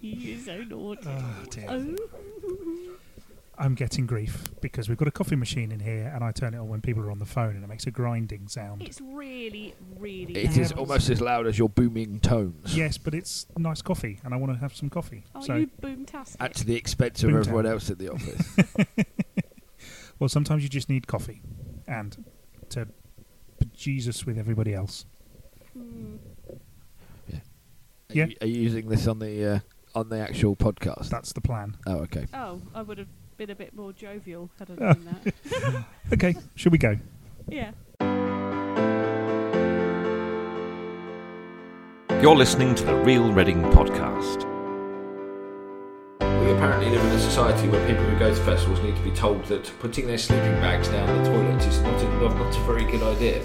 You're so naughty. Oh, dear. Oh. I'm getting grief because we've got a coffee machine in here, and I turn it on when people are on the phone, and it makes a grinding sound. It's really, really It loud. is almost as loud as your booming tones. Yes, but it's nice coffee, and I want to have some coffee. Oh, so, you boomtastic. At the expense of Boomtown. everyone else in the office. well, sometimes you just need coffee, and to Jesus with everybody else. Hmm. Are, Yeah. you, are you using this on the uh, on the actual podcast? That's the plan. oh, okay. Oh, I would have been a bit more jovial had I Oh. done that. Okay, should we go? yeah. You're listening to the Real Reading Podcast. We apparently live in a society where people who go to festivals need to be told that putting their sleeping bags down the toilet is not a, not a very good idea.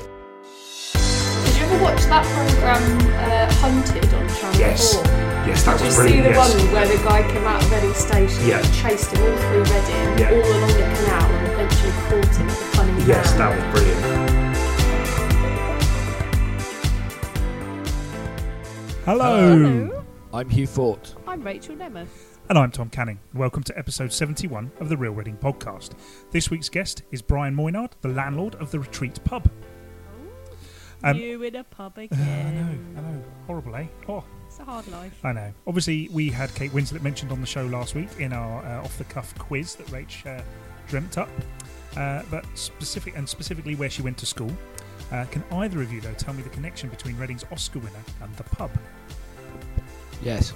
Did you ever watch that programme uh, Hunted on Channel Yes. 4? Yes, that Did you see the one where the guy came out of Reading Station Yeah. and chased him all through Reading, Yeah. all along the canal, and eventually caught him at the Yes, Man? was brilliant. Hello. Hello. I'm Hugh Fort. I'm Rachel Nemeth. And I'm Tom Canning. Welcome to episode 71 of the Real Reading Podcast. This week's guest is Brian Moynard, the landlord of the Retreat Pub. Um, you in a pub again. I know, I know. Horrible, eh? Oh, It's a hard life. I know. Obviously, we had Kate Winslet mentioned on the show last week in our uh, off-the-cuff quiz that Rach uh, dreamt up. Uh, but specific and specifically where she went to school. Uh, can either of you, though, tell me the connection between Reading's Oscar winner and the pub? Yes.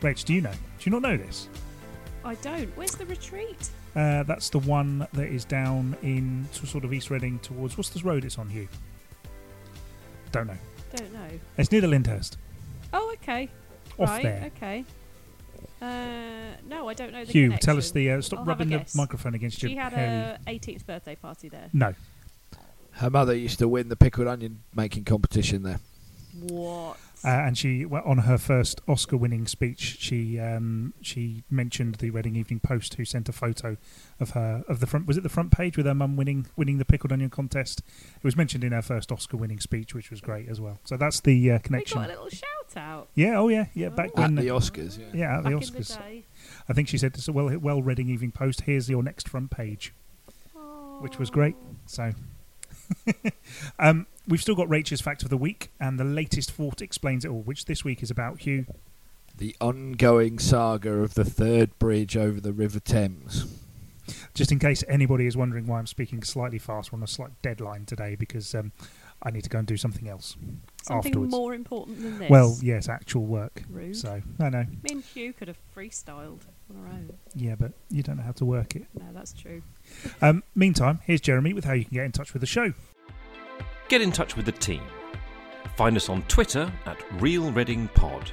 Rach, do you know? Do you not know this? I don't. Where's the retreat? Uh, that's the one that is down in sort of East Reading towards what's this road it's on, Hugh? Don't know. Don't know. It's near the Lyndhurst. Oh, okay. Off right. there. Okay. Uh, no, I don't know the Hugh, connection. tell us the. Uh, stop I'll rubbing the microphone against you. She your had hairy. a 18th birthday party there. No. Her mother used to win the pickled onion making competition there. What? Uh, and she, well, on her first Oscar-winning speech, she um, she mentioned the Reading Evening Post, who sent a photo of her of the front. Was it the front page with her mum winning winning the pickled onion contest? It was mentioned in her first Oscar-winning speech, which was great as well. So that's the uh, We connection. got a little shout out. Yeah. Oh yeah. Yeah. Back Oh. At when the Oscars, yeah. yeah, at the Back Oscars. in the day. I think she said, "So well, well, Reading Evening Post. Here's your next front page," which was great. So, um, we've still got Rachel's fact of the week, and the latest Fort explains it all, which this week is about Hugh. The ongoing saga of the third bridge over the River Thames. Just in case anybody is wondering why I'm speaking slightly fast, we're on a slight deadline today because um, I need to go and do something else Something afterwards. more important than this. Well, yes, actual work. Rude. So I know, Me and Hugh could have freestyled on our own. yeah, but you don't know how to work it. No, that's true. Um, meantime, here's Jeremy with how you can get in touch with the show. Get in touch with the team. Find us on Twitter at Real Reading Pod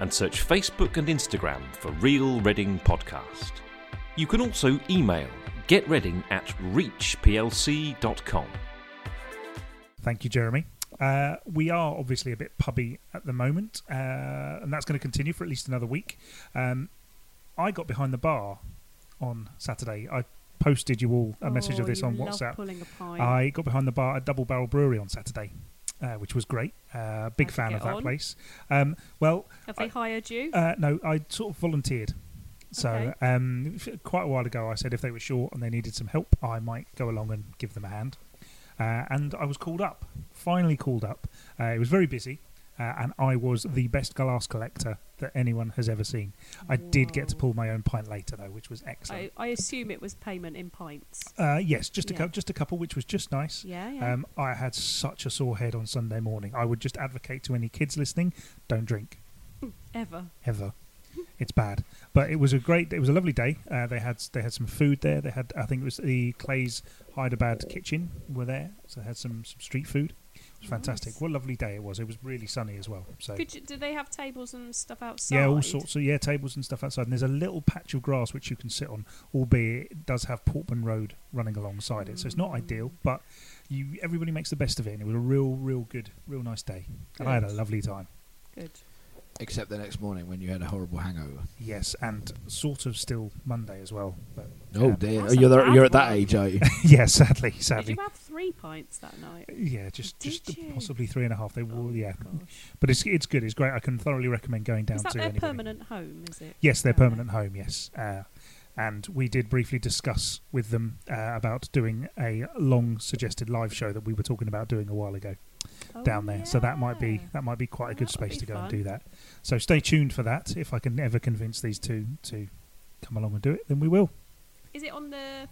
and search Facebook and Instagram for Real Reading Podcast. You can also email getreading at reachplc.com. Thank you, Jeremy. Uh, we are obviously a bit pubby at the moment, uh, and that's going to continue for at least another week. Um, I got behind the bar on Saturday. I posted you all a message Oh, of this on WhatsApp. Pulling a pint. I got behind the bar at Double Barrel Brewery on Saturday, uh, which was great. Uh, big How'd fan of that on? place. Um, well, have they I- hired you? uh, no, I sort of volunteered. So Okay. um, quite a while ago, I said if they were short and they needed some help, I might go along and give them a hand. Uh, and I was called up. Finally called up. Uh, it was very busy, uh, and I was the best glass collector that anyone has ever seen. I did get to pull my own pint later though, which was excellent. I, I assume it was payment in pints. Uh, yes, just a Yeah. cou- just a couple, which was just nice. Yeah, yeah. Um, I had such a sore head on Sunday morning. I would just advocate to any kids listening: don't drink Ever. ever. It's bad, but it was a great. It was a lovely day. Uh, they had they had some food there. They had I think it was the Clay's Hyderabad kitchen were there, so they had some some street food. Was fantastic. Nice. What a lovely day it was. It was really sunny as well. So Could you, do they have tables and stuff outside? yeah, all sorts of yeah tables and stuff outside. And there's a little patch of grass which you can sit on, albeit it does have Portman Road running alongside it, so it's not ideal. Mm. But you everybody makes the best of it, and it was a real real good, real nice day. And I had a lovely time. Good. Except the next morning when you had a horrible hangover. Yes, and sort of still Monday as well. But Oh um, dear, That's a you're the, bad you're at that age, are you? yeah, sadly, sadly. Did sadly. you have three pints that night? Yeah, just Did just you? possibly three and a half. They will, Oh, yeah. Gosh. But it's it's good. It's great. I can thoroughly recommend going down Is that to their anybody. permanent home? Is it? Yes, their down there? permanent home. Yes, uh, and we did briefly discuss with them uh, about doing a long suggested live show that we were talking about doing a while ago Oh, down there. So that might be that might be quite a good that would space to go and do that. So stay tuned for that. If I can ever convince these two to come along and do it, then we will. Is it on the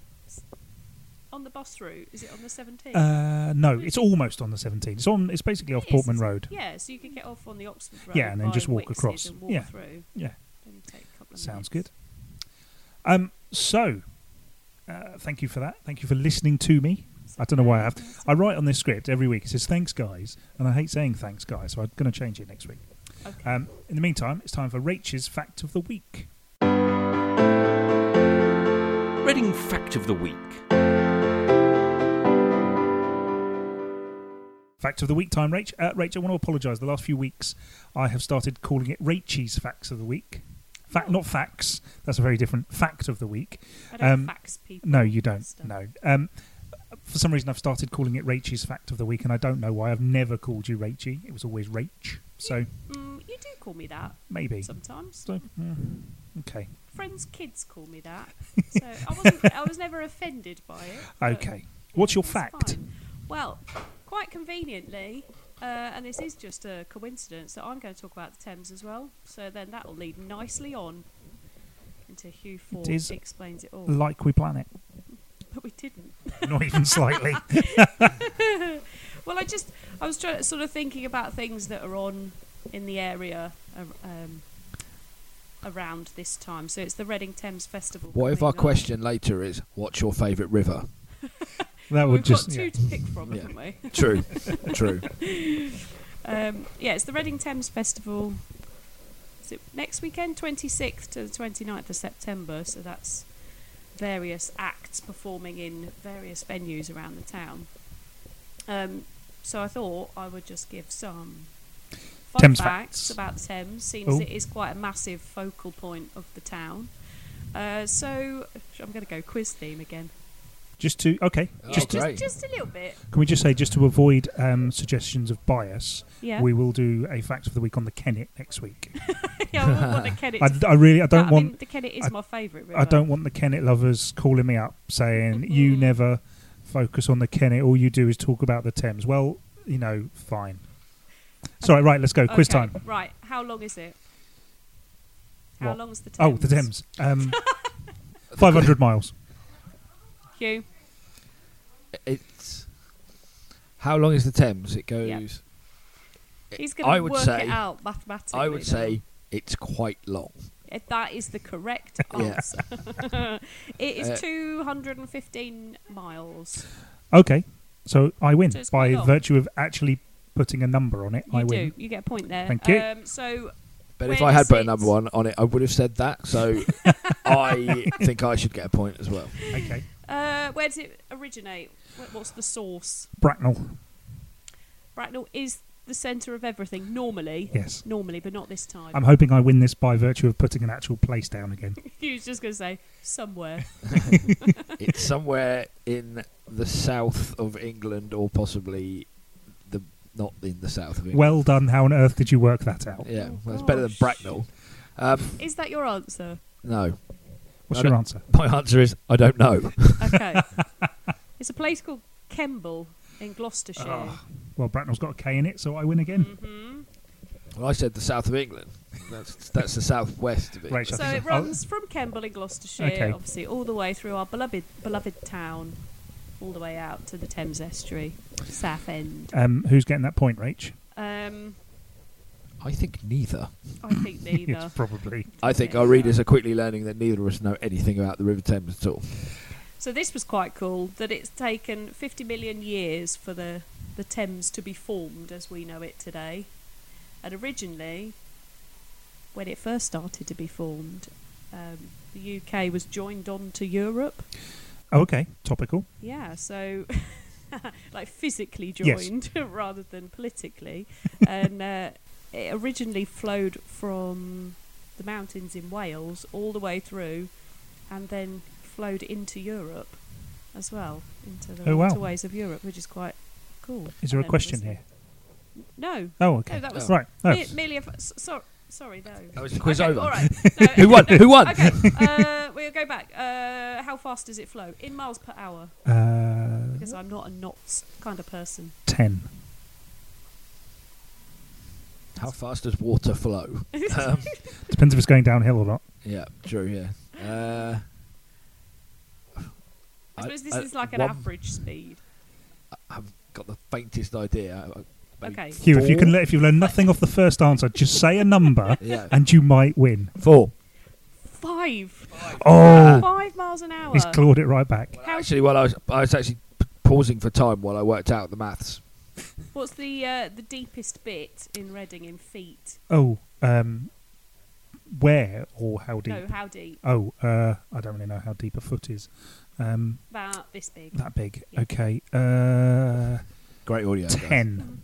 on the bus route? Is it on the 17th? Uh, no, it's almost on the 17th. It's on. It's basically off It is, Portman? Road. Yeah, so you can get off on the Oxford Road. Yeah, and then just walk Wix's across. Walk Yeah. through. Yeah. Take a Sounds minutes. good. Um, so, uh, thank you for that. Thank you for listening to me. I don't know why I have. That's I write on this script every week. It says "Thanks, guys," and I hate saying "Thanks, guys," so I'm going to change it next week. Okay. Um, in the meantime, it's time for Rachel's fact of the week. Reading Fact of the Week. Fact of the week time, Rach. Uh, Rach, I want to apologise. The last few weeks, I have started calling it Rachel's facts of the week. Fact, not facts. That's a very different fact of the week. I don't um, fax people. No, you don't. stuff. No. Um, for some reason, I've started calling it Rachel's fact of the week, and I don't know why. I've never called you Rachie. It was always Rach. So Mm, you do call me that maybe. sometimes. So, okay. Friends' kids call me that. So I wasn't. I was never offended by it. Okay. What's your fact? fine. Well, quite conveniently, uh, and this is just a coincidence that I'm going to talk about the Thames as well. So then that will lead nicely on into Hugh Fort is explains it all. Like we plan it. But we didn't. Not even slightly. Well, I just I was trying, sort of thinking about things that are on in the area um, around this time. So it's the Reading Thames Festival. What if our coming up. question later is, what's your favourite river? That would We've would just. got two yeah. to pick from, Yeah. haven't we? True, true. Um, yeah, it's the Reading Thames Festival. Is it next weekend, 26th to the 29th of September? So that's various acts performing in various venues around the town. Um, so I thought I would just give some fun Thames facts facts. about the Thames, seeing Oh. as it is quite a massive focal point of the town. Uh, so I'm going to go quiz theme again. Just to. Okay. Oh, Just to, great. Just a little bit. Can we just say, just to avoid um, suggestions of bias, Yeah. we will do a fact of the week on the Kennet next week. yeah, I wouldn't want the Kennet I, I really, I don't I want, mean, the Kennet is I- my favourite river. I don't want the Kennet lovers calling me up saying you never focus on the Kennet. All you do is talk about the Thames. Well, you know, fine. Sorry, right. Let's go. Quiz Okay, time. Right. How long is it? How What? long is the Thames? Oh, the Thames. Um, Five hundred miles. Hugh. It's how long is the Thames? It goes. Yeah. He's going I to would work say. it out mathematically. I would now. say it's quite long. If that is the correct Yeah. answer. it is Uh, 215 miles. Okay, so I win So by virtue of actually putting a number on it. You I do. win. You get a point there. Thank you. Um, so But if I had put a number one on it, I would have said that. So I think I should get a point as well. Okay, uh, where does it originate? What's the source? Bracknell. Bracknell is the centre of everything normally. Yes, Normally, but not this time. I'm hoping I win this by virtue of putting an actual place down again. He was just going to say somewhere. It's somewhere in the south of England, or possibly the not in the south of England. Well done. How on earth did you work that out? yeah, Oh, well, it's better than. Bracknell. Um, Is that your answer? no, What's I your don't- answer? my answer is I don't know. Okay. it's a place called Kemble in Gloucestershire. Oh, well, Bracknell's got a K in it, so I win again. hmm Well, I said the south of England. That's that's the southwest of it. Right, So I'll- it runs from Kemble in Gloucestershire, Okay. obviously, all the way through our beloved beloved town, all the way out to the Thames estuary, Southend. Um, who's getting that point, Rach? Um, I think neither. I think neither. It's probably. I think Yeah. our readers are quickly learning that neither of us know anything about the River Thames at all. So this was quite cool that it's taken 50 million years for the, the Thames to be formed as we know it today. And originally, when it first started to be formed, um, the UK was joined on to Europe. Oh, okay, topical. Yeah, so like physically Yes. joined rather than politically. and uh, it originally flowed from the mountains in Wales all the way through, and then flowed into Europe as well, into the Oh, wow. waterways of Europe, which is quite cool. Is there a question here? No, Oh, okay. no, that was Right. Oh. me- merely a. F- s- so, sorry, no. That was the quiz Okay, over. All right. No, Who won? no, Who won? Okay, uh, we'll go back. Uh, how fast does it flow in miles per hour? Uh, Because I'm not a knots kind of person. ten. How fast does water flow? um, Depends if it's going downhill or not. yeah, true. Yeah. Uh, I suppose this I- is like an one- average speed. I haven't got the faintest idea. I- maybe Okay. Hugh, if you can, four? le- if you've learned nothing off the first answer, just say a number, Yeah. and you might win. Four. Five. Oh, Five miles an hour. he's clawed it right back. How- Actually, while I was, I was actually p- pausing for time while I worked out the maths. What's the uh, the deepest bit in Reading in feet? Oh, um, where or how deep? No, how deep? Oh, uh, I don't really know how deep a foot is. Um, About this big. that big. Yeah. Okay. Uh, Great audio. guys. ten.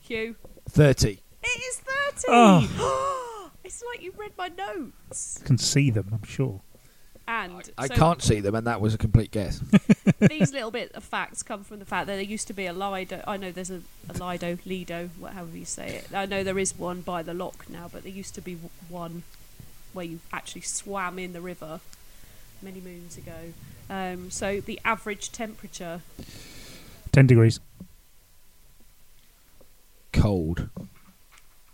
Hugh. Thirty. It is thirty. Oh. it's like you read my notes. You can see them. I'm sure. And I so can't see them, and that was a complete guess. these little bit of facts come from the fact that there used to be a Lido. I know there's a, a Lido, Lido, wha- however you say it. I know there is one by the lock now, but there used to be one where you actually swam in the river many moons ago. Um, so the average temperature, Ten degrees. Cold.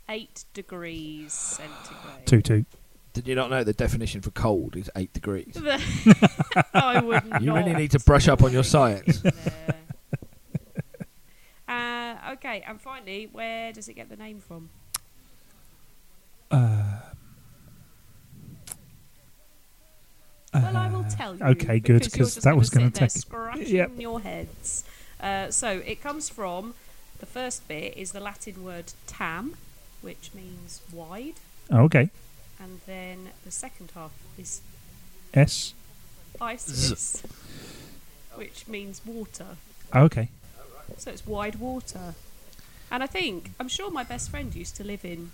eight degrees centigrade. Two two. Did you not know the definition for cold is eight degrees? I would You not. really need to brush up on your science. uh, okay, and finally, where does it get the name from? Uh, Well, I will tell you. Okay, good, because that was going to take. scratching Yep. your heads. Uh, so it comes from the first bit is the Latin word tam, which means wide, Oh, okay. And then the second half is S. isis, which means water. Oh, okay. So it's wide water. And I think I'm sure my best friend used to live in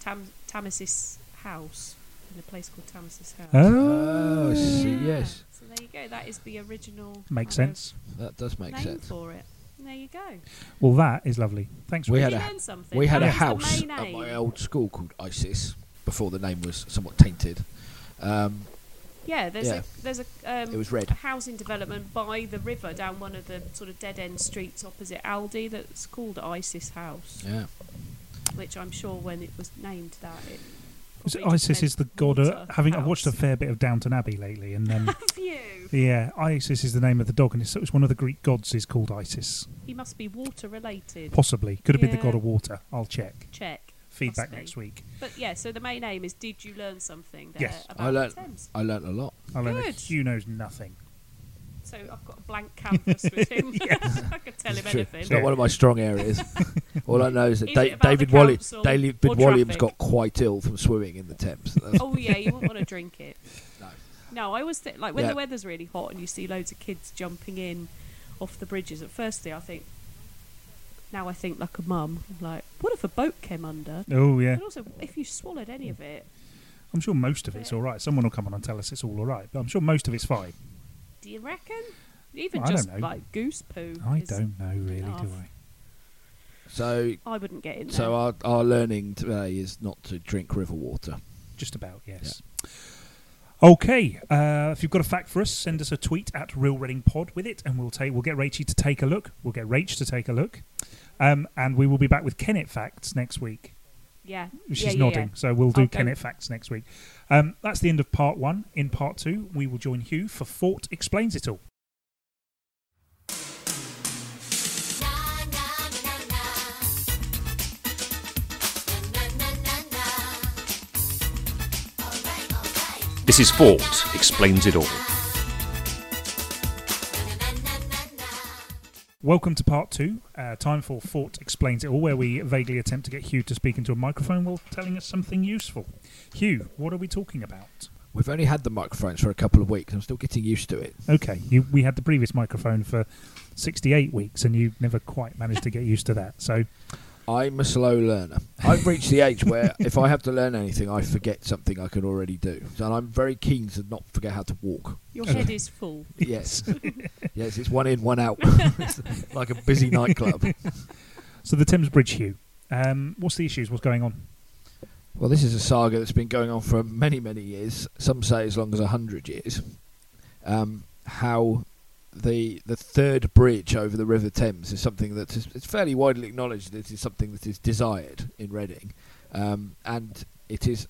Tam Tamas's house in a place called Tamas's house. Oh, oh Yeah. yes. So there you go. That is the original Makes sense. That does make name sense. for it. And there you go. Well, that is lovely. Thanks. We Richard. had Did a- you learn something? We had That a was the house main at aim. my old school called ISIS before the name was somewhat tainted. Um, Yeah, there's Yeah. a there's a um, it was red. a housing development by the river down one of the sort of dead end streets opposite Aldi that's called Isis House, Yeah. which I'm sure when it was named that it. Is it probably just Isis is the god. Of, having I've watched a fair bit of Downton Abbey lately, and um, Have you? yeah, Isis is the name of the dog, and it's, it's one of the Greek gods is called Isis. He must be water related. Possibly could have been the god of water. I'll check. Check. Feedback Possibly. next week. But yeah, so the main aim is did you learn something there Yes. about I learnt- the Thames? I learnt a lot. I'll learn Good. that Hugh knows nothing. So I've got a blank canvas with him. I could tell him It's true. anything. It's not one of my strong areas. All I know is that Is Da- it about the David, Walli- council David or Walliams traffic? got quite ill from swimming in the Thames. That's- Oh yeah, you wouldn't want to drink it. No. No, I always think like when Yeah. the weather's really hot and you see loads of kids jumping in off the bridges. At firstly, I think. Now I think like a mum. Like, what if a boat came under? Oh yeah, And also, if you swallowed any of it, I'm sure most of it's all right. Someone will come on and tell us it's all all right, but I'm sure most of it's fine. do you reckon? Even I don't just know. like goose poo. I is- don't know really, enough. do I? so, I wouldn't get in there. so our, our learning today is not to drink river water. Just about, yes. Okay, uh, if you've got a fact for us, send us a tweet at Real Reading Pod with it, and we'll take we'll get Rachy to take a look. We'll get Rach to take a look, um, and we will be back with Kennet facts next week. yeah, She's yeah, yeah, nodding, yeah. so we'll do I'll. Kennet facts next week. Um, that's the end of part one. In part two, we will join Hugh for Fort explains it all. This is Fort Explains It All. Welcome to part two. Uh, time for Fort explains it all, where we vaguely attempt to get Hugh to speak into a microphone while telling us something useful. Hugh, what are we talking about? We've only had the microphones for a couple of weeks. I'm still getting used to it. Okay, you, we had the previous microphone for 68 weeks and you never quite managed to get used to that. So, I'm a slow learner. I've reached the age where if I have to learn anything, I forget something I can already do. And I'm very keen to not forget how to walk. Your head is full. Yes, yes, it's one in, one out, like a busy nightclub. So the Thames Bridge, Hugh. Um, what's the issues? What's going on? Well, this is a saga that's been going on for many, many years. Some say as long as a hundred years. Um, how the the third bridge over the River Thames is something that is it's fairly widely acknowledged that it is something that is desired in Reading, um, and it is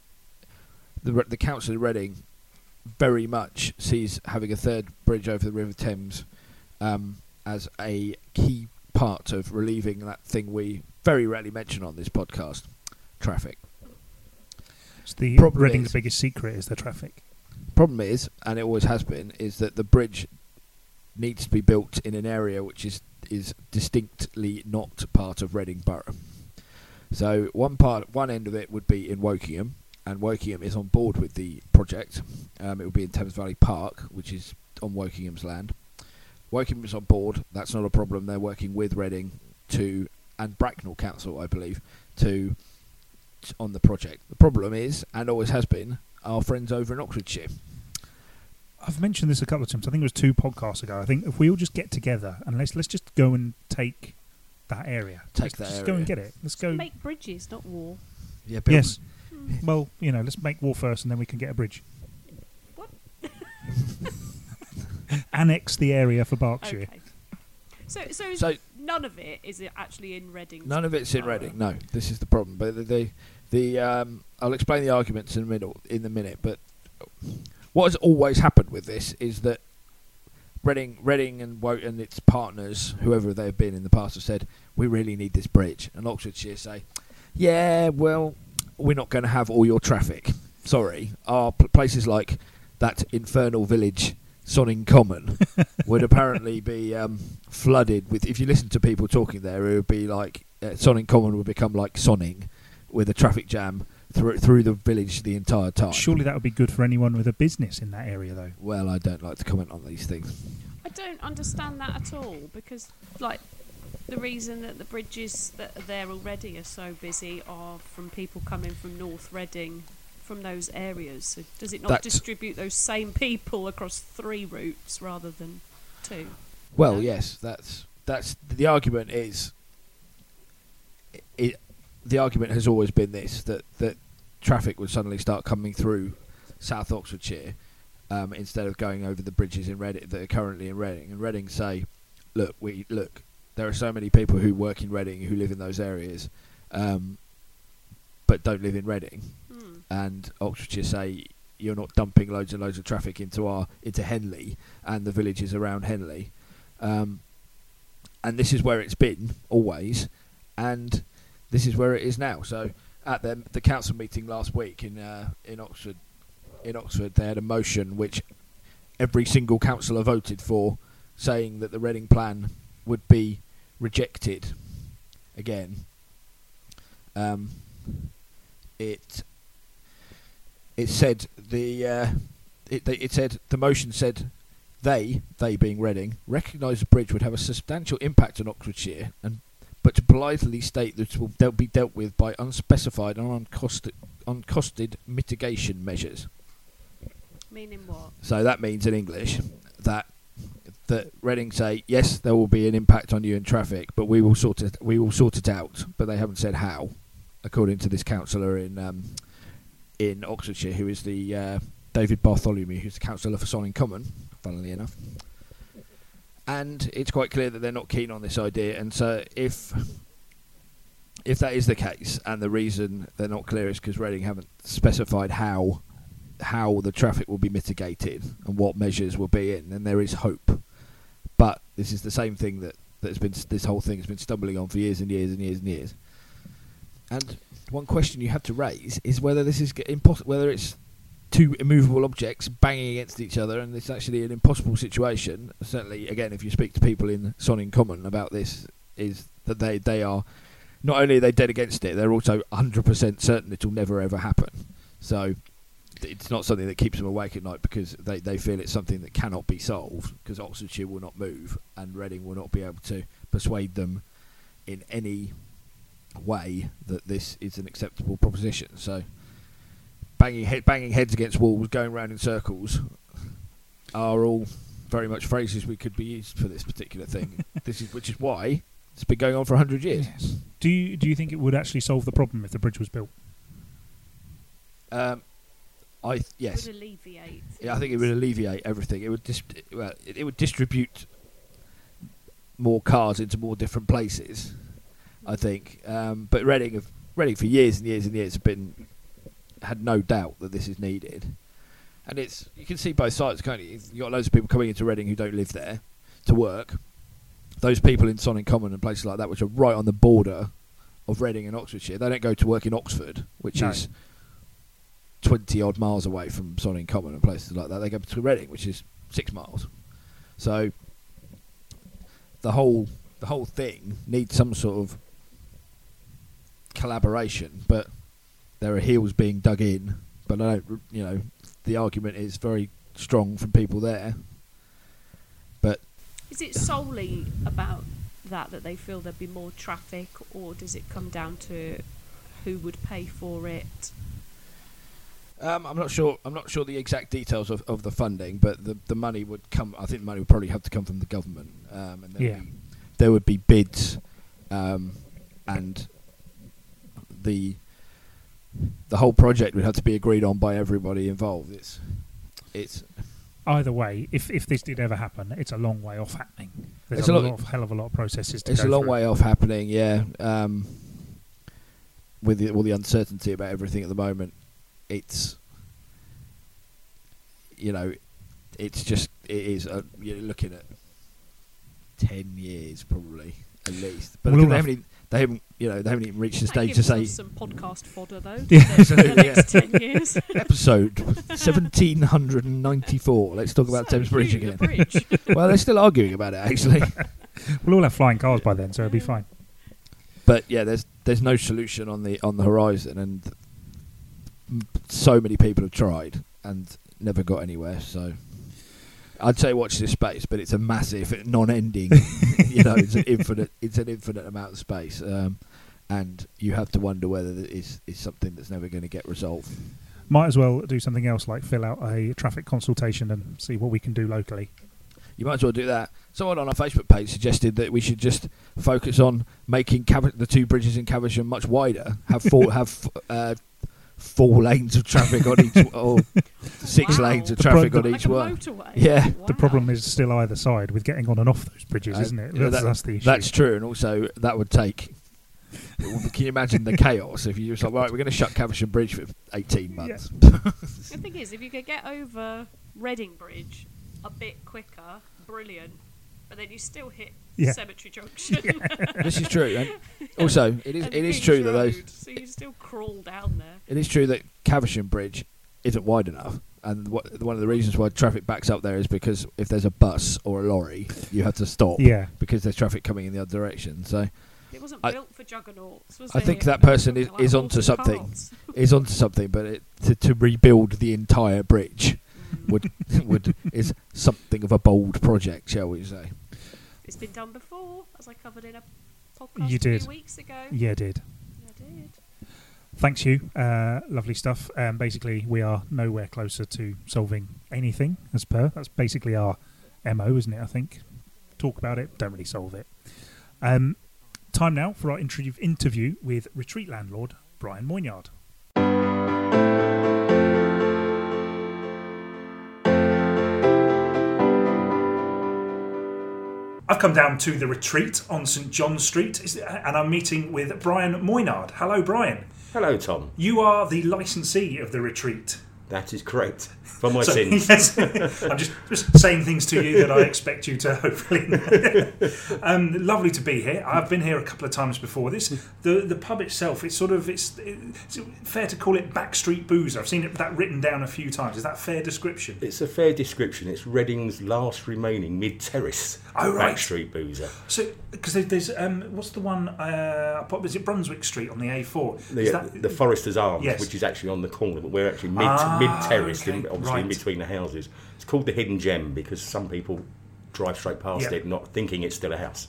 the the council of Reading very much sees having a third bridge over the River Thames um, as a key part of relieving that thing we very rarely mention on this podcast, traffic. It's the Problem Reading's is- biggest secret is the traffic. Problem is, and it always has been, is that the bridge needs to be built in an area which is is distinctly not part of Reading Borough. So one part, one end of it would be in Wokingham, and Wokingham is on board with the project. Um, it will be in Thames Valley Park, which is on Wokingham's land. Wokingham is on board. That's not a problem. They're working with Reading to and Bracknell Council, I believe, to on the project. The problem is, and always has been, our friends over in Oxfordshire. I've mentioned this a couple of times. I think it was two podcasts ago. I think if we all just get together and let's let's just go and take that area. Take Let's that just go and get it. Let's go. Make bridges, not war. Yeah, Yes. Well, you know, let's make war first, and then we can get a bridge. What? Annex the area for Berkshire. Okay. So, so, So- none of it is it actually in Reading. None of it's in borough? Reading. No, this is the problem. But the the, the um, I'll explain the arguments in a minute. In a minute, but what has always happened with this is that Reading, Reading, and its partners, whoever they've been in the past, have said we really need this bridge, and Oxfordshire say, yeah, well, we're not going to have all your traffic. Sorry, our pl- places like that infernal village. Sonning Common would apparently be um, flooded with. If you listen to people talking there, it would be like uh, Sonning Common would become like Sonning, with a traffic jam through through the village the entire time. Surely that would be good for anyone with a business in that area, though. Well, I don't like to comment on these things. I don't understand that at all because, like, the reason that the bridges that are there already are so busy are from people coming from North Reading, from those areas. So does it not That's- distribute those same people across three routes rather than two? Well, No? yes, that's that's the argument is. It, it, the argument has always been this that that traffic would suddenly start coming through South Oxfordshire um, instead of going over the bridges in Reading that are currently in Reading. And Reading say, look, we look, there are so many people who work in Reading who live in those areas, um, but don't live in Reading. Hmm. And Oxfordshire say you're not dumping loads and loads of traffic into our into Henley and the villages around Henley. Um, and this is where it's been always, and this is where it is now. So at the the council meeting last week in uh, in Oxford, in Oxford, they had a motion which every single councillor voted for, saying that the Reading plan would be rejected again. Um, it it said the uh, it it said the motion said they they being Reading recognise the bridge would have a substantial impact on Oxfordshire and but to blithely state that it will they'll be dealt with by unspecified and uncosted, uncosted mitigation measures. Meaning what? So that means in English that that Reading say yes, there will be an impact on you in traffic, but we will sort it we will sort it out. But they haven't said how, according to this councillor in um, in Oxfordshire, who is the uh, David Bartholomew, who's the councillor for Sonning Common, funnily enough. And it's quite clear that they're not keen on this idea, and so if if that is the case, and the reason they're not clear is because Reading haven't specified how how the traffic will be mitigated and what measures will be in, then there is hope. But this is the same thing that that's been this whole thing has been stumbling on for years and years and years and years. And one question you have to raise is whether this is impossible, whether it's two immovable objects banging against each other, and it's actually an impossible situation. Certainly, again, if you speak to people in Sonning Common about this, is that they they are not only are they dead against it, they're also 100% certain it will never ever happen. So it's not something that keeps them awake at night because they, they feel it's something that cannot be solved because Oxfordshire will not move and Reading will not be able to persuade them in any way that this is an acceptable proposition. So banging head, banging heads against walls, going round in circles, are all very much phrases we could be used for this particular thing. this is which is why it's been going on for hundred years. Yes. Do you do you think it would actually solve the problem if the bridge was built? Um, I th- yes, Would alleviate. yeah, I think it would alleviate everything. It would dis- well, it, it would distribute more cars into more different places. I think, um, but Reading have Reading for years and years and years have been had no doubt that this is needed, and it's you can see both sides. Can't you? You got loads of people coming into Reading who don't live there to work. Those people in Sonning Common and places like that, which are right on the border of Reading and Oxfordshire, they don't go to work in Oxford, which No. is twenty odd miles away from Sonning Common and places like that. They go to Reading, which is six miles. So the whole the whole thing needs some sort of collaboration, but there are heels being dug in. But I don't, you know, the argument is very strong from people there. But Is it solely about that that they feel there'd be more traffic, or does it come down to who would pay for it? Um, I'm not sure. I'm not sure the exact details of, of the funding, but the the money would come. I think the money would probably have to come from the government, um, and there Yeah. would be, there would be bids, um, and the the whole project would have to be agreed on by everybody involved. It's it's Either way, if if this did ever happen, it's a long way off happening. There's It's a, lot- lot of hell of a lot of processes to it's a long through. way off happening. Yeah, um, with the, all the uncertainty about everything at the moment, it's you know, it's just it is. A, you're looking at ten years probably at least, but We'll all they have- haven't. Even, they haven't. You know, they haven't even reached the That stage to say some podcast fodder though. Yeah. doesn't it, the Yeah. next ten years. episode seventeen hundred and ninety four. Let's talk about So, Thames Bridge Hugh, the again. bridge. well, they're still arguing about it actually. We'll all have flying cars by then, so it'll be fine. but yeah, there's there's no solution on the on the horizon, and so many people have tried and never got anywhere. So I'd say watch this space, but it's a massive, non-ending. you know, it's an infinite. It's an infinite amount of space, um, and you have to wonder whether it is is something that's never going to get resolved. Might as well do something else like fill out a traffic consultation and see what we can do locally. You might as well do that. Someone on our Facebook page suggested that we should just focus on making Cav- the two bridges in Caversham much wider. Have four have uh, four lanes of traffic on each, or six Wow. lanes of The traffic pro- on like each a one. motorway. Yeah. The problem is still either side with getting on and off those bridges, Uh, isn't it? That's, that- that's the issue. That's true, and also that would take. Can you imagine the chaos if you just like, right, we're going to shut Caversham Bridge for eighteen months? The thing is, if you could get over Reading Bridge a bit quicker, brilliant. But then you still hit Yeah. Cemetery Junction. this is true, and also it is and it is King's true that those So you still crawl down there. It is true that Caversham Bridge isn't wide enough, and what, one of the reasons why traffic backs up there is because if there's a bus or a lorry, you have to stop Yeah. because there's traffic coming in the other direction. So It wasn't I- built for juggernauts, was I it? think that person is, Like is onto something. Is onto something, but it, to, to rebuild the entire bridge would would is something of a bold project, shall we say? It's been done before, as I covered in a podcast You a did. few weeks ago. Yeah, did. I did. Thanks, you. Uh, lovely stuff. Um, basically, we are nowhere closer to solving anything, as per. That's basically our MO, isn't it? I think. Talk about it, don't really solve it. Um, time now for our interview, interview with retreat landlord Brian Moyniard. I've come down to the retreat on St John Street, and I'm meeting with Brian Moynard. Hello, Brian. Hello, Tom. You are the licensee of the retreat. That is correct. For my So- sins. yes, I'm just, just saying things to you that I expect you to hopefully um, lovely to be here. I've been here a couple of times before. This the the pub itself. It's sort of it's, it's fair to call it backstreet booze. I've seen it that written down a few times. Is that a fair description? It's a fair description. It's Reading's last remaining mid-terrace Oh, right. backstreet boozer. So because there's um, what's the one? Uh, was it Brunswick Street on the A4? The, Is that- the Forester's Arms, Yes. which is actually on the corner, but we're actually mid Ah, mid-terraced, in, okay, obviously in between the houses. It's called the Hidden Gem because some people drive straight past Yeah. it, not thinking it's still a house.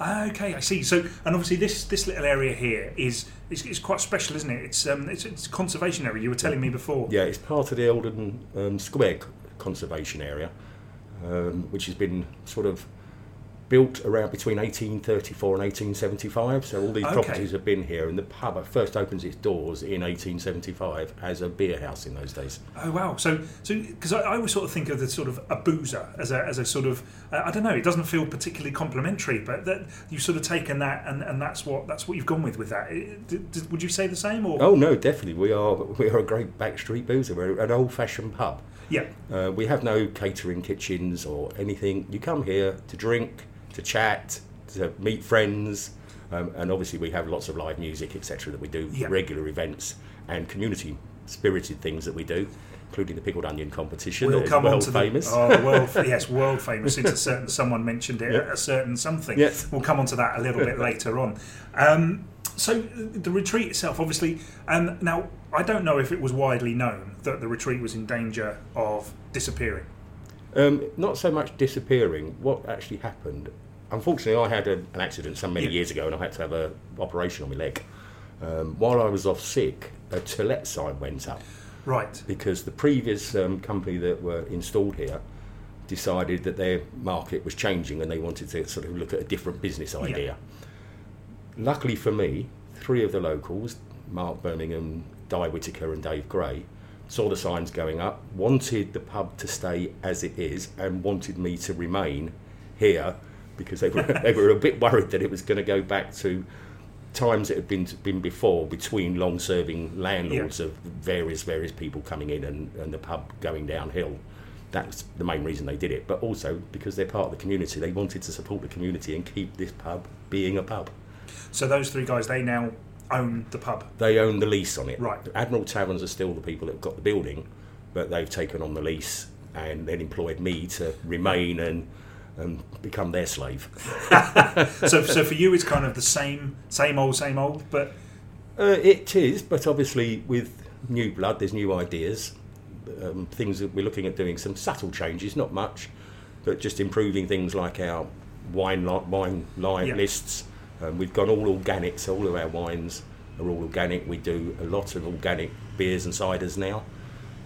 Okay, I see. So, and obviously, this this little area here is is, is quite special, isn't it? It's um, it's, it's a conservation area. You were telling me before. Yeah, it's part of the Eldon um, Square Conservation Area, um, which has been sort of built around between 1834 and 1875. So all these Okay. properties have been here, and the pub first opens its doors in 1875 as a beer house in those days. Oh wow! So, so because I, I always sort of think of the sort of a boozer as a, as a sort of uh, I don't know. It doesn't feel particularly complimentary, but that you've sort of taken that and, and that's what that's what you've gone with with that. It- d- d- would you say the same or? Oh no, definitely we are we are a great backstreet boozer. We're an old-fashioned pub. yeah. Uh, we have no catering kitchens or anything. You come here to drink, to chat, to meet friends, um, and obviously we have lots of live music, etc. That we do, Yeah. regular events and community-spirited things that we do, including the pickled onion competition. We'll come on world to famous. the oh, world yes, world famous. Since a certain someone mentioned it, Yeah. a certain something. Yes. We'll come on to that a little bit later on. Um, so the retreat itself, obviously, um, now I don't know if it was widely known that the retreat was in danger of disappearing. Um, not so much disappearing. What actually happened? Unfortunately, I had a, an accident some many Yeah. years ago, and I had to have an operation on my leg. Um, while I was off sick, a to let sign went up. Right. because the previous um, company that were installed here decided that their market was changing and they wanted to sort of look at a different business idea. Luckily for me, three of the locals, Mark Birmingham, Di Whitaker, and Dave Gray, saw the signs going up, wanted the pub to stay as it is, and wanted me to remain here because they were, they were a bit worried that it was going to go back to times it had been been before between long-serving landlords Yeah. of various various people coming in and, and the pub going downhill. That's the main reason they did it, but also because they're part of the community, they wanted to support the community and keep this pub being a pub. So those three guys, they now own the pub. They own the lease on it. Right. Admiral Taverns are still the people that have got the building, but they've taken on the lease and then employed me to remain and and become their slave. so, so for you, it's kind of the same, same old, same old. But Uh, it is, but obviously with new blood, there's new ideas. Um, things that we're looking at doing some subtle changes, not much, but just improving things like our wine li- wine line Yeah. lists. Um, we've gone all organic, so all of our wines are all organic. We do a lot of organic beers and ciders now.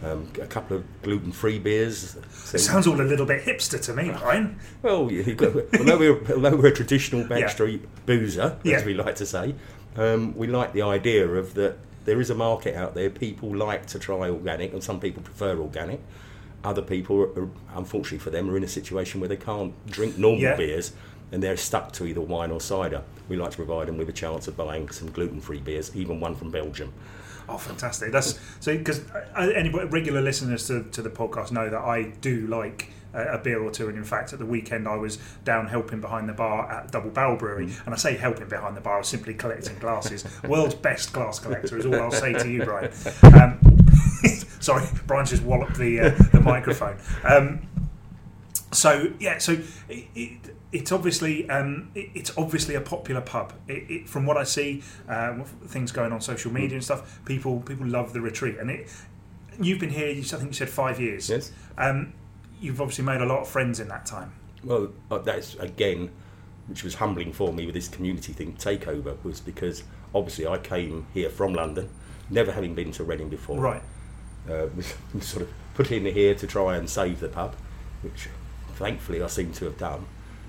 Um, a couple of gluten-free beers. So- it sounds all a little bit hipster to me, Brian. well, got, although, we're, although we're a traditional Yeah. backstreet boozer, Yeah. as we like to say, um, we like the idea of that there is a market out there. People like to try organic, and some people prefer organic. Other people, are, unfortunately for them, are in a situation where they can't drink normal Yeah. beers and they're stuck to either wine or cider. We like to provide them with a chance of buying some gluten-free beers, even one from Belgium. Oh, fantastic! That's so because any regular listeners to, to the podcast know that I do like a, a beer or two, and in fact, at the weekend I was down helping behind the bar at Double Barrel Brewery, and I say helping behind the bar, I was simply collecting glasses. World's best glass collector is all I'll say to you, Brian. Um, sorry, Brian just walloped the uh, the microphone. Um, so yeah, so it, it, it's obviously um, it, it's obviously a popular pub. It, it, from what I see, uh, things going on social media and stuff, people people love the retreat. And it, you've been here. You, I think you said five years. Yes. Um, you've obviously made a lot of friends in that time. Well, uh, that's again, which was humbling for me with this community thing takeover, was because obviously I came here from London, never having been to Reading before. Right. Uh, was sort of put in here to try and save the pub, which thankfully I seem to have done.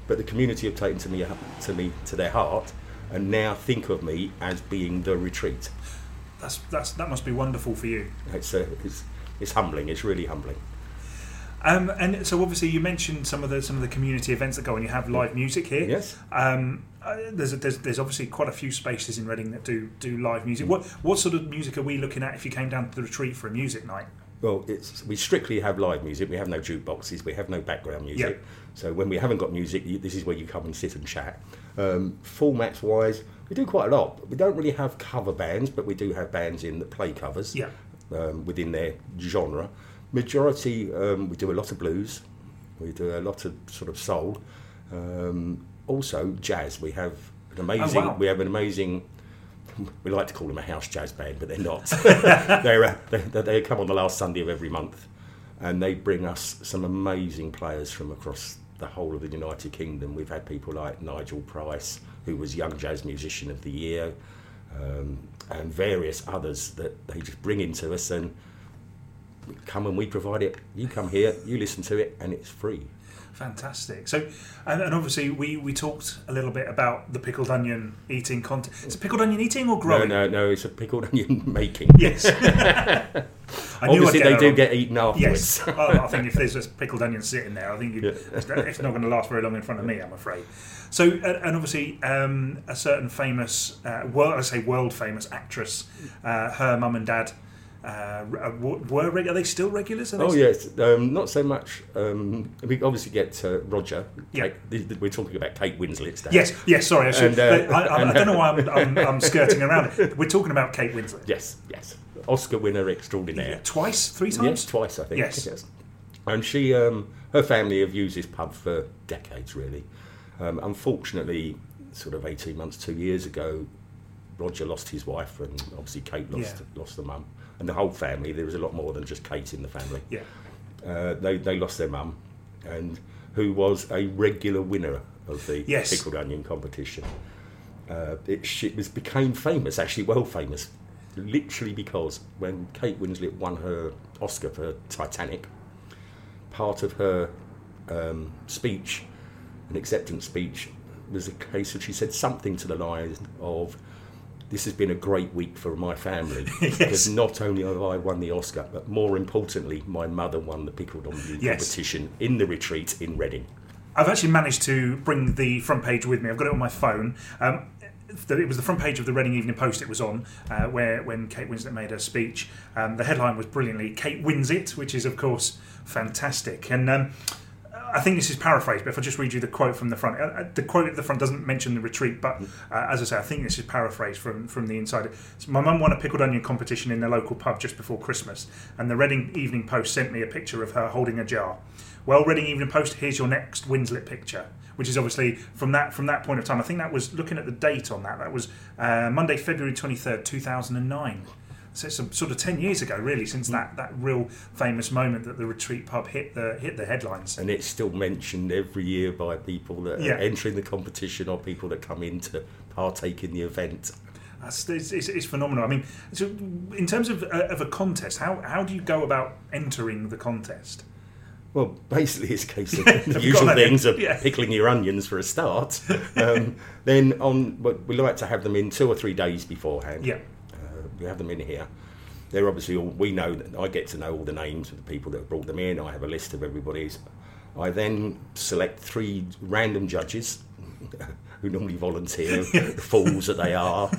But the community have taken to me to me to their heart, and now think of me as being the retreat. That's that's that must be wonderful for you. It's uh, it's, it's humbling. It's really humbling. Um, and so obviously you mentioned some of the some of the community events that go on. You have live music here. Yes. Um, uh, there's, a, there's there's obviously quite a few spaces in Reading that do do live music. What what sort of music are we looking at if you came down to the retreat for a music night? Well, it's, we strictly have live music. We have no jukeboxes. We have no background music. Yeah. So when we haven't got music, you, this is where you come and sit and chat. Um, formats wise, we do quite a lot. We don't really have cover bands, but we do have bands in that play covers Yeah. um, within their genre. Majority, um, we do a lot of blues. We do a lot of sort of soul. Um, also jazz. We have an amazing. Oh, wow. We have an amazing we like to call them a house jazz band, but they're not. they're, uh, they, they, they come on the last Sunday of every month, and they bring us some amazing players from across the whole of the United Kingdom. We've had people like Nigel Price, who was Young Jazz Musician of the Year, um, and various others that they just bring into us and come and we provide it. You come here, you listen to it, and it's free. Fantastic. So, and, and obviously, we, we talked a little bit about the pickled onion eating content. Is it pickled onion eating or growing? no, no, no. it's a pickled onion making. Yes. I knew Obviously, they do get eaten afterwards. Yes. oh, I think if there's a pickled onion sitting there, I think Yeah. it's not going to last very long in front of me, I'm afraid. So, and and obviously, um, a certain famous, uh, world, I say world famous actress, uh, her mum and dad uh, were, were reg- are they still regulars? Are they Oh still- yes, um, not so much. Um, we obviously get uh, Roger. Yeah. Kate, we're talking about Kate Winslet. dad. Yes, yes. Sorry, I, should, And, uh, I, I, I don't know why I'm, I'm, I'm skirting around it. We're talking about Kate Winslet. Yes, yes. Oscar winner extraordinaire. Twice, three times. Yes, twice I think. Yes. And she, um, her family have used this pub for decades, really. Um, unfortunately, sort of eighteen months, two years ago, Roger lost his wife, and obviously Kate lost Yeah. lost the mum, and the whole family. There was a lot more than just Kate in the family. Yeah. Uh, they they lost their mum, and who was a regular winner of the Yes. pickled onion competition. Uh, it, she was became famous, actually well famous, literally because when Kate Winslet won her Oscar for Titanic, part of her um, speech, an acceptance speech, was a case of she said something to the lines of, "This has been a great week for my family because not only have I won the Oscar, but more importantly, my mother won the pickled onion Yes. competition in the retreat in Reading." I've actually managed to bring the front page with me. I've got it on my phone. Um, it was the front page of the Reading Evening Post. It was on uh, where when Kate Winslet made her speech. Um, the headline was brilliantly "Kate wins it," which is of course fantastic. And um, I think this is paraphrased, but if I just read you the quote from the front, uh, uh, the quote at the front doesn't mention the retreat, but uh, as I say, I think this is paraphrased from from the inside. So my mum won a pickled onion competition in the local pub just before Christmas, and the Reading Evening Post sent me a picture of her holding a jar. Well, Reading Evening Post, here's your next Winslet picture, which is obviously from that from that point of time. I think that was looking at the date on that. That was uh, Monday, February twenty third, two thousand and nine. So it's sort of ten years ago, really, since that, that real famous moment that the retreat pub hit the hit the headlines. and it's still mentioned every year by people that Yeah. are entering the competition or people that come in to partake in the event. That's, it's, it's, it's phenomenal. I mean, so in terms of, uh, of a contest, how, how do you go about entering the contest? Well, basically, it's a case of the usual things of Yeah. pickling your onions for a start. Um, then on, we like to have them in two or three days beforehand. Yeah. We have them in here. They're obviously all, we know that I get to know all the names of the people that have brought them in. I have a list of everybody's. I then select three random judges who normally volunteer, the fools that they are.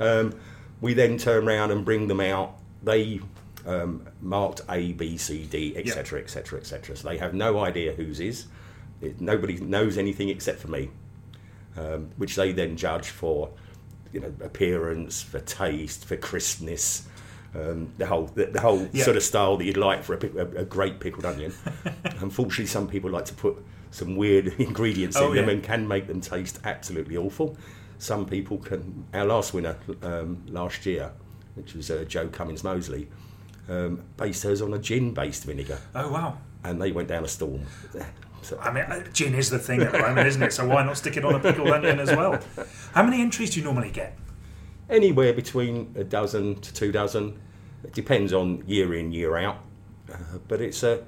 um, we then turn around and bring them out. They um, marked A, B, C, D, etc., etc., etc. So they have no idea whose is. It, nobody knows anything except for me, um, which they then judge for, you know, appearance, for taste, for crispness, um, the whole the, the whole Yeah. sort of style that you'd like for a, a, a great pickled onion. Unfortunately, some people like to put some weird ingredients Oh, in them and can make them taste absolutely awful. Some people can. Our last winner um, last year, which was uh, Joe Cummins Mosley, um, based hers on a gin-based vinegar, Oh, wow. and they went down a storm. So, I mean, uh, gin is the thing at the moment, isn't it? So why not stick it on a pickled onion as well? How many entries do you normally get? anywhere between a dozen to two dozen. It depends on year in, year out. Uh, but it's a.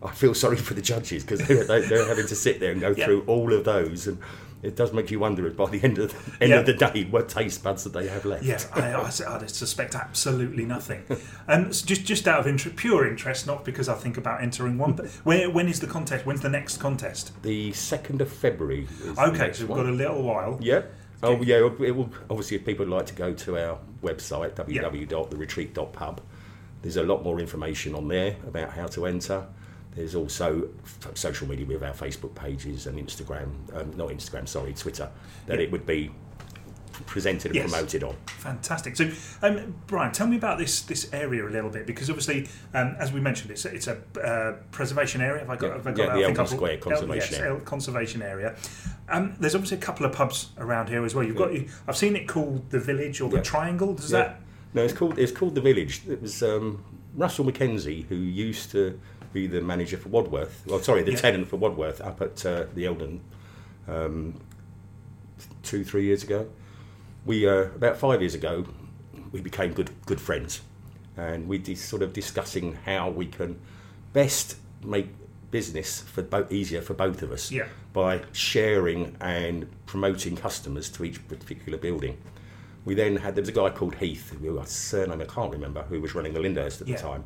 I feel sorry for the judges because they're, they- they're having to sit there and go Yeah. through all of those, and it does make you wonder if by the end of the, end Yeah. of the day what taste buds that they have left. Yeah, I, I, I suspect absolutely nothing. And s- just just out of inter- pure interest, not because I think about entering one, but where when is the contest? When's the next contest? The second of February. Okay, so we've one. got a little while. Yeah. Oh yeah. It will obviously if people would like to go to our website www.theretreat.pub. There's a lot more information on there about how to enter. There's also f- social media with our Facebook pages and Instagram, um, not Instagram, sorry, Twitter, that Yeah. it would be presented and Yes. promoted on. Fantastic. So, um, Brian, tell me about this this area a little bit because obviously, um, as we mentioned, it's a, it's a uh, preservation area. Have I got? Yeah, have I got yeah, the I think Eldon I've- El- Conservation yes, Area. El- conservation area. Um, there's obviously a couple of pubs around here as well. You've got. I've seen it called the Village or the Yeah. Triangle. Does Yeah. that? No, it's called it's called the Village. It was um, Russell Mackenzie who used to be the manager for Wadworth. Well, sorry, the Yeah. tenant for Wadworth up at uh, the Eldon um, two, three years ago. We uh, about five years ago, we became good good friends, and we dis- sort of discussing how we can best make business for both easier for both of us Yeah. by sharing and promoting customers to each particular building. We then had there was a guy called Heath, who a surname I can't remember, who was running the Lyndhurst at Yeah. the time.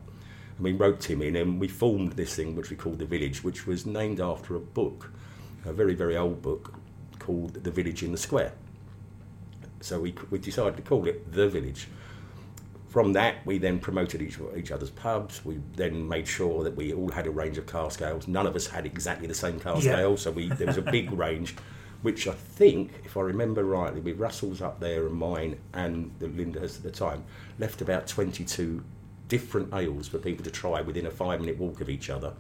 And we roped him in and we formed this thing which we called The Village, which was named after a book, a very, very old book called The Village in the Square. So we, we decided to call it The Village. From that, we then promoted each, each other's pubs. We then made sure that we all had a range of cask ales. None of us had exactly the same cask Yeah. ale, so we, there was a big range, which I think, if I remember rightly, with Russell's up there and mine and the Lyndhurst at the time, left about 22 different ales for people to try within a five minute walk of each other,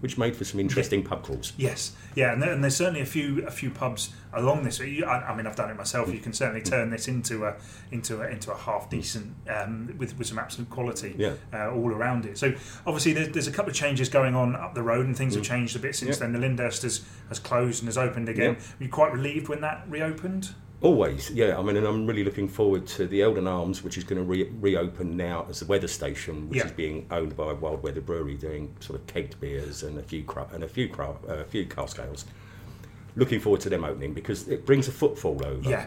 which made for some interesting pub crawls. Yes, yeah, and, there, and there's certainly a few a few pubs along this. You- I, I mean, I've done it myself. You can certainly turn this into a into a into a half decent um, with with some absolute quality Yeah. uh, all around it. So obviously, there's, there's a couple of changes going on up the road, and things have changed a bit since Mm. Yeah. then. The Lyndhurst has has closed and has opened again. Yeah. Were you quite relieved when that reopened? Always, yeah. I mean, and I'm really looking forward to the Eldon Arms, which is going to re- reopen now as a weather station, which Yeah. is being owned by Wild Weather Brewery, doing sort of kegged beers and a few cra- and a few cra- uh, a few cask ales. Looking forward to them opening because it brings a footfall over. Yeah.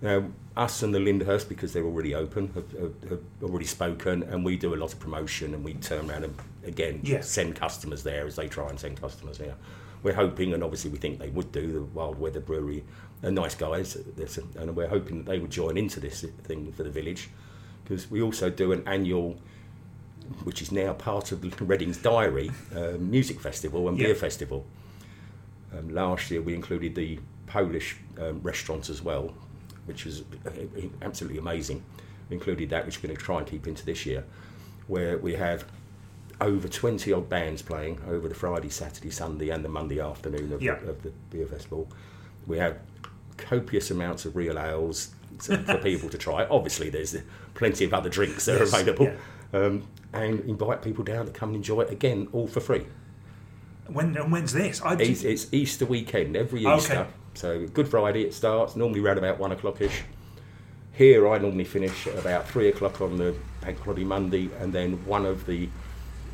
Now, us and the Lyndhurst, because they're already open, have, have, have already spoken, and we do a lot of promotion, and we turn around and again Yeah. send customers there as they try and send customers here. We're hoping, and obviously we think they would do. The Wild Weather Brewery are nice guys, and we're hoping that they will join into this thing for the village, because we also do an annual, which is now part of the Reading's Diary, uh, music festival and Yeah. beer festival. Um, last year we included the Polish um, restaurants as well, which was uh, absolutely amazing. We included that, which we're going to try and keep into this year, where we have over 20 odd bands playing over the Friday, Saturday, Sunday, and the Monday afternoon of, Yeah. the, of the beer festival. We have copious amounts of real ales for people to try. Obviously, there's plenty of other drinks that Yes, are available. yeah. Um, and invite people down to come and enjoy it again, all for free. When and when's this? It's, it's Easter weekend, every Okay. Easter. So Good Friday it starts, normally around about one o'clockish. Here I normally finish at about three o'clock on the Bank Holiday Monday, and then one of the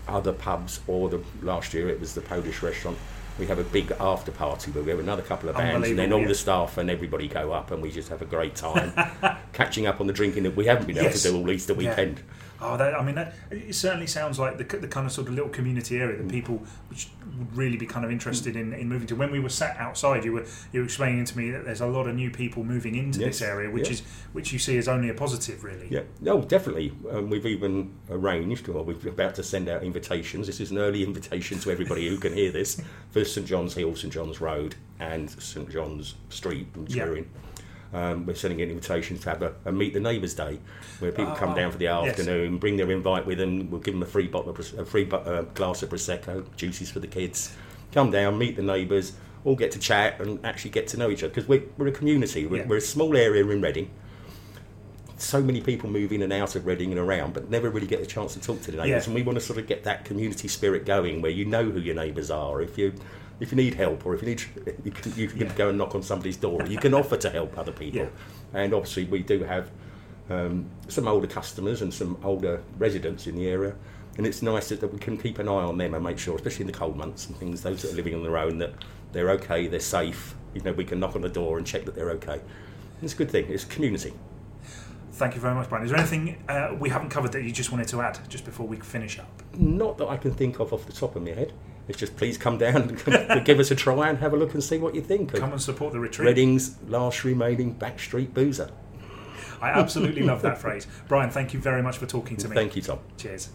other pubs, or the last year it was the Polish restaurant. We have a big after party where we have another couple of bands, and then all yeah. the staff and everybody go up, and we just have a great time, catching up on the drinking that we haven't been able Yes. to do all Easter Yeah. Oh, that, I mean, that, it certainly sounds like the, the kind of sort of little community area Mm. that people which would really be kind of interested in, in moving to. When we were sat outside, you were you were explaining to me that there's a lot of new people moving into Yes, this area, which yeah. is which you see as only a positive, really. Yeah, no, definitely. Um, we've even arranged, or we're about to send out invitations. This is an early invitation to everybody who can hear this for St John's Hill, St John's Road, and St John's Street, which Yeah. We're. Um, we're sending in invitations to have a, a Meet the Neighbours Day, where people come Oh, down for the yes. afternoon, bring their invite with them. We'll give them a free bottle, of, a free uh, glass of prosecco, juices for the kids. Come down, meet the neighbours, all get to chat and actually get to know each other because we're, we're a community. We're, Yeah. we're a small area in Reading so many people move in and out of Reading and around, but never really get a chance to talk to the neighbours. Yeah. And we want to sort of get that community spirit going, where you know who your neighbours are. If you if you need help, or if you need, you can, you can Yeah. go and knock on somebody's door. You can offer to help other people. Yeah. And obviously, we do have um, some older customers and some older residents in the area. And it's nice that, that we can keep an eye on them and make sure, especially in the cold months and things, those that are living on their own, that they're okay, they're safe. You know, we can knock on the door and check that they're okay. It's a good thing. It's community. Thank you very much, Brian. Is there anything uh, we haven't covered that you just wanted to add just before we finish up? Not that I can think of off the top of my head. It's just please come down and give us a try and have a look and see what you think Come and support the retreat. Reading's last remaining backstreet boozer. I absolutely love that phrase. Brian, thank you very much for talking to me. Thank you, Tom. Cheers.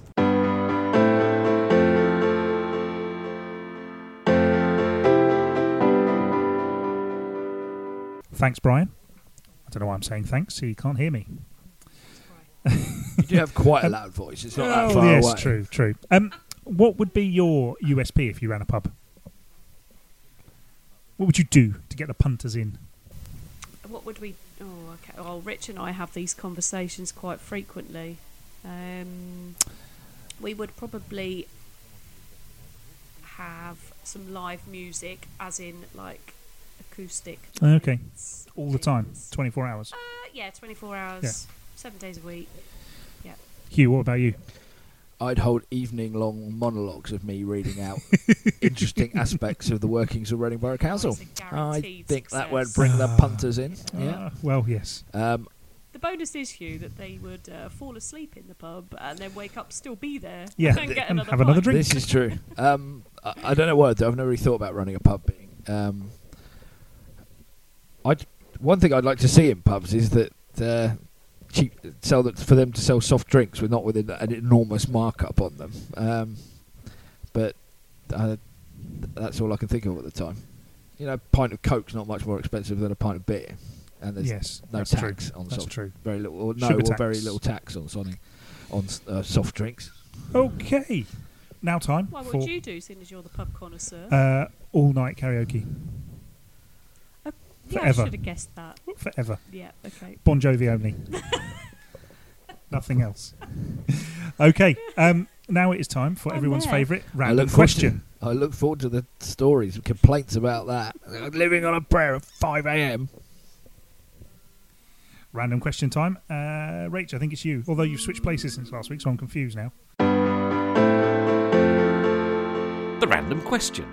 Thanks, Brian. I don't know why I'm saying thanks, so you can't hear me. You do have quite a loud voice. It's not that Oh, far yes, away. true, true. Um, what would be your USP if you ran a pub? What would you do to get the punters in? What would we? Oh, okay. Well, Rich and I have these conversations quite frequently. Um, we would probably have some live music, as in like acoustic. Okay. All the time, 24 hours. Uh, yeah, 24 hours, yeah. seven days a week. Yeah. Hugh, what about you? I'd hold evening long monologues of me reading out interesting aspects of the workings of Reading Borough Council. it's a I guaranteed think that would success. bring the Ah. punters in. Yeah. Uh, well, yes. Um, The bonus is, Hugh, that they would uh, fall asleep in the pub and then wake up, still be there, Yeah, and get and another have another drink. This is true. Um, I, I don't know what I'd do. I've never really thought about running a pub. Being um, I one thing I'd like to see in pubs is that uh, cheap sell that for them to sell soft drinks with not with an, an enormous markup on them. Um, but uh, that's all I can think of at the time. You know, a pint of coke's not much more expensive than a pint of beer, and there's yes, no that's tax true. on That's soft true. very little or no Sugar or very little tax on on, on uh, soft drinks. Okay. Now time Well, what would you do, seeing as you're the pub connoisseur? uh, all night karaoke. Yeah, I forever. should have guessed that. Forever. Yeah, okay. Bon Jovi only. Nothing else. okay. Um, now it is time for I'm everyone's there. favourite I random look forward question. To, I look forward to the stories and complaints about that. Living on a prayer at 5 a.m. Random question time. Uh, Rach, I think it's you. Although you've switched places since last week, so I'm confused now. The random question.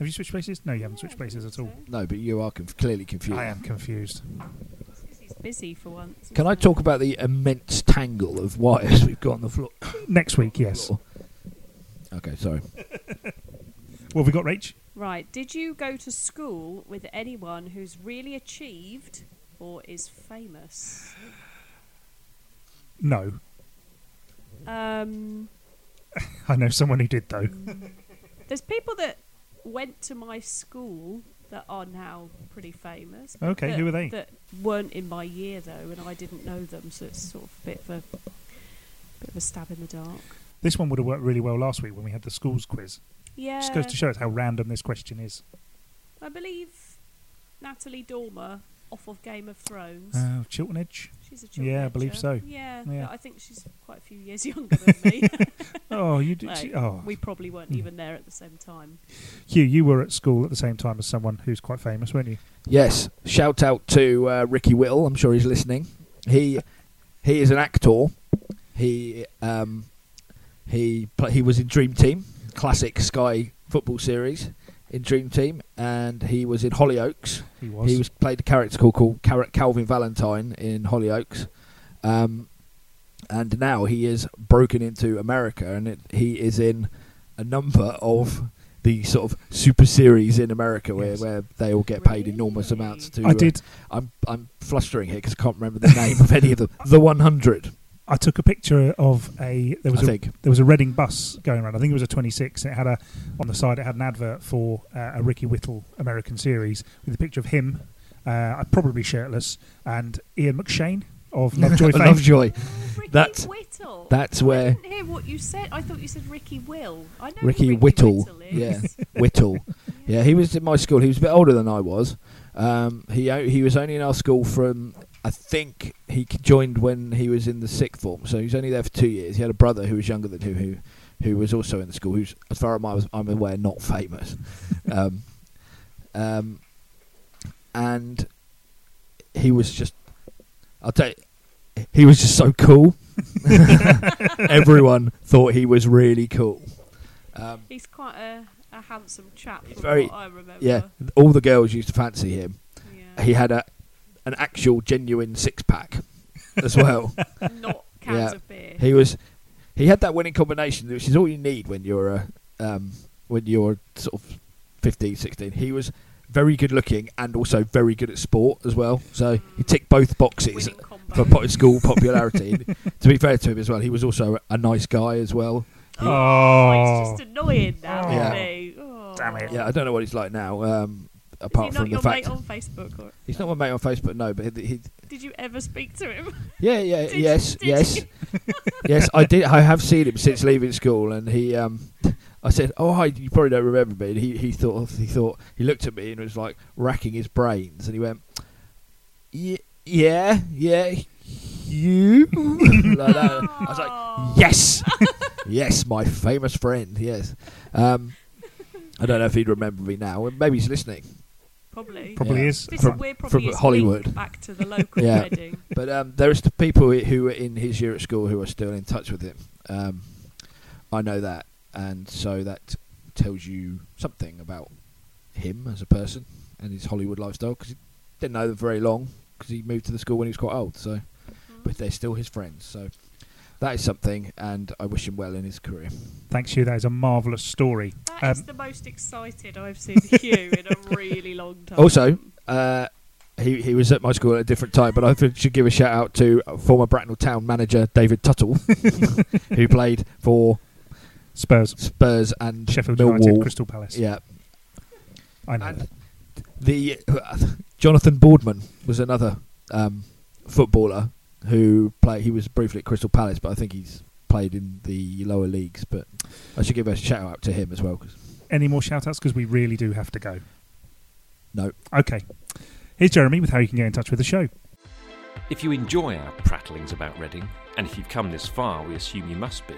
Have you switched places? No, you haven't switched places at all. No, but you are conf- clearly confused. I am confused. He's busy for once. Can I talk about the immense tangle of wires we've got on the floor? Next week, yes. Okay, sorry. What have we got, Rach? Right. Did you go to school with anyone who's really achieved or is famous? No. Um, I know someone who did, though. there's people that went to my school that are now pretty famous. Okay, that- who are they? That weren't in my year though, and I didn't know them, so it's sort of a bit of a bit of a stab in the dark. This one would have worked really well last week when we had the schools quiz. Yeah, Just goes to show us how random this question is. I believe Natalie Dormer off of Game of Thrones. Uh, Chiltern Edge. she's a yeah, I believe so. Yeah, Yeah. but I think she's quite a few years younger than me. Oh, you did. Like, she- oh, We probably weren't Mm. even there at the same time. Hugh, you were at school at the same time as someone who's quite famous, weren't you? Yes, shout out to uh, Ricky Whittle. I'm sure he's listening. He he is an actor. He um, he pl- he was in Dream Team, classic Sky football series in Dream Team, and he was in Hollyoaks. He was. He was played a character called, called Calvin Valentine in Hollyoaks, um, and now he is broken into America, and it, he is in a number of the sort of super series in America where, Yes. where they all get paid enormous amounts to. I uh, did. I'm I'm flustering here because I can't remember the name of any of them. The 100, I took a picture of a. There was I a think. there was a Reading bus going around. I think it was a 26. It had a on the side. It had an advert for uh, a Ricky Whittle American series with a picture of him, uh, probably shirtless, and Ian McShane of Lovejoy fame. Lovejoy. Ricky That's- Whittle. That's I where didn't hear what you said. I thought you said Ricky Will. I know who Ricky Ricky Whittle. Whittle Yeah. Whittle. Yeah, he was in my school. He was a bit older than I was. Um, he o- he was only in our school from I think he joined when he was in the sixth form, so he was only there for two years. He had a brother who was younger than him, who who was also in the school. Who's, as far as I was, I'm aware, not famous. um, um, and he was just, I'll tell you, he was just so cool. Everyone thought he was really cool. Um, He's quite a, a handsome chap He's from very- what I remember. yeah, all the girls used to fancy him. Yeah. He had a an actual genuine six pack as well. Not cans Yeah. of beer. he was he had that winning combination, which is all you need when you're a um, when you're sort of 15, 16. He was very good looking and also very good at sport as well. So he ticked both boxes for po- school popularity. to be fair to him as well, he was also a nice guy as well. Oh, Oh. he's just annoying now, Oh. isn't Yeah. he? Oh. Damn it. Yeah, I don't know what he's like now. Um, Is apart from the your fact mate on Facebook? Or he's not my mate on Facebook, no, but he, he did you ever speak to him? Yeah, yeah, Did- yes, did yes, yes. I did. I have seen him since leaving school, and he. Um, I said, "Oh, hi." You probably don't remember me. And he, he thought he thought he looked at me and was like racking his brains, and he went, "Yeah, yeah, yeah, you." like. I was like, yes, yes, my famous friend. Yes. Um, I don't know if he'd remember me now. Maybe he's listening. Probably. Probably Yeah. is. This From- we're probably from Hollywood. back to the local Yeah. Reading. But um, there is the people who were in his year at school who are still in touch with him. Um, I know that, and so that tells you something about him as a person and his Hollywood lifestyle. Because he didn't know them very long because he moved to the school when he was quite old. So, but they're still his friends. So that is something, and I wish him well in his career. Thanks, Hugh. That is a marvellous story. That is Um, the most excited I've seen Hugh in a really long time. Also, uh, he he was at my school at a different time, but I should give a shout out to former Bracknell Town manager David Tuttle, who played for Spurs, Spurs and Sheffield Millwall. United, Crystal Palace. Yeah, I know. and that. the uh, Jonathan Boardman was another um, footballer who played. He was briefly at Crystal Palace, but I think he's played in the lower leagues. But I should give a shout out to him as well. 'cause- Any more shout outs? Because we really do have to go. no, Okay. Here's Jeremy with how you can get in touch with the show. If you enjoy our prattlings about Reading, and if you've come this far, we assume you must be,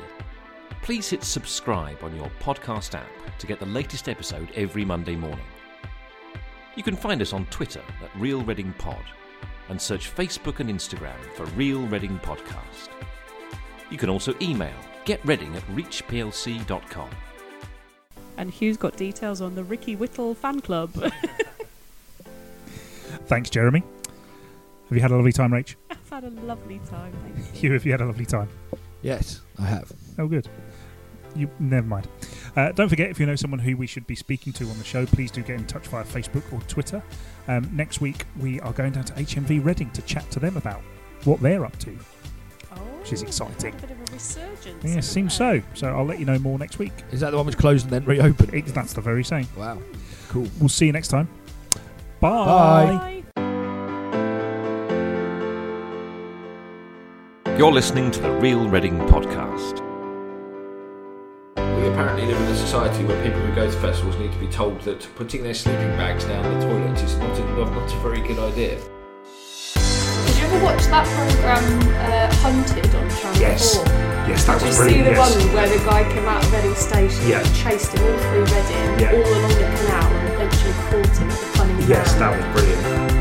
please hit subscribe on your podcast app to get the latest episode every Monday morning. You can find us on Twitter at Real Reading Pod and search Facebook and Instagram for Real Reading Podcast. You can also email getreading at reachplc.com. and Hugh's got details on the Ricky Whittle fan club. Thanks, Jeremy. Have you had a lovely time, Rach? I've had a lovely time. Thank you. Hugh, have you had a lovely time? yes, I have. Oh, good. You never mind. Uh, don't forget, if you know someone who we should be speaking to on the show, please do get in touch via Facebook or Twitter. Um, next week, we are going down to HMV Reading to chat to them about what they're up to. Oh, Which is exciting. A bit of a resurgence. Yeah, seems so. So I'll let you know more next week. Is that the one which closed and then reopened? It, that's the very same. Wow, cool. We'll see you next time. Bye. Bye. You're listening to the Real Reading Podcast apparently live in a society where people who go to festivals need to be told that putting their sleeping bags down the toilet is not a, not a very good idea. Did you ever watch that programme uh, Hunted on Channel Yes. 4? Yes, that Did was you see the yes. one where the guy came out of Reading Station Yeah. and chased him all through Reading, Yeah. all along the canal, and eventually caught him at the funny Yes, that was brilliant.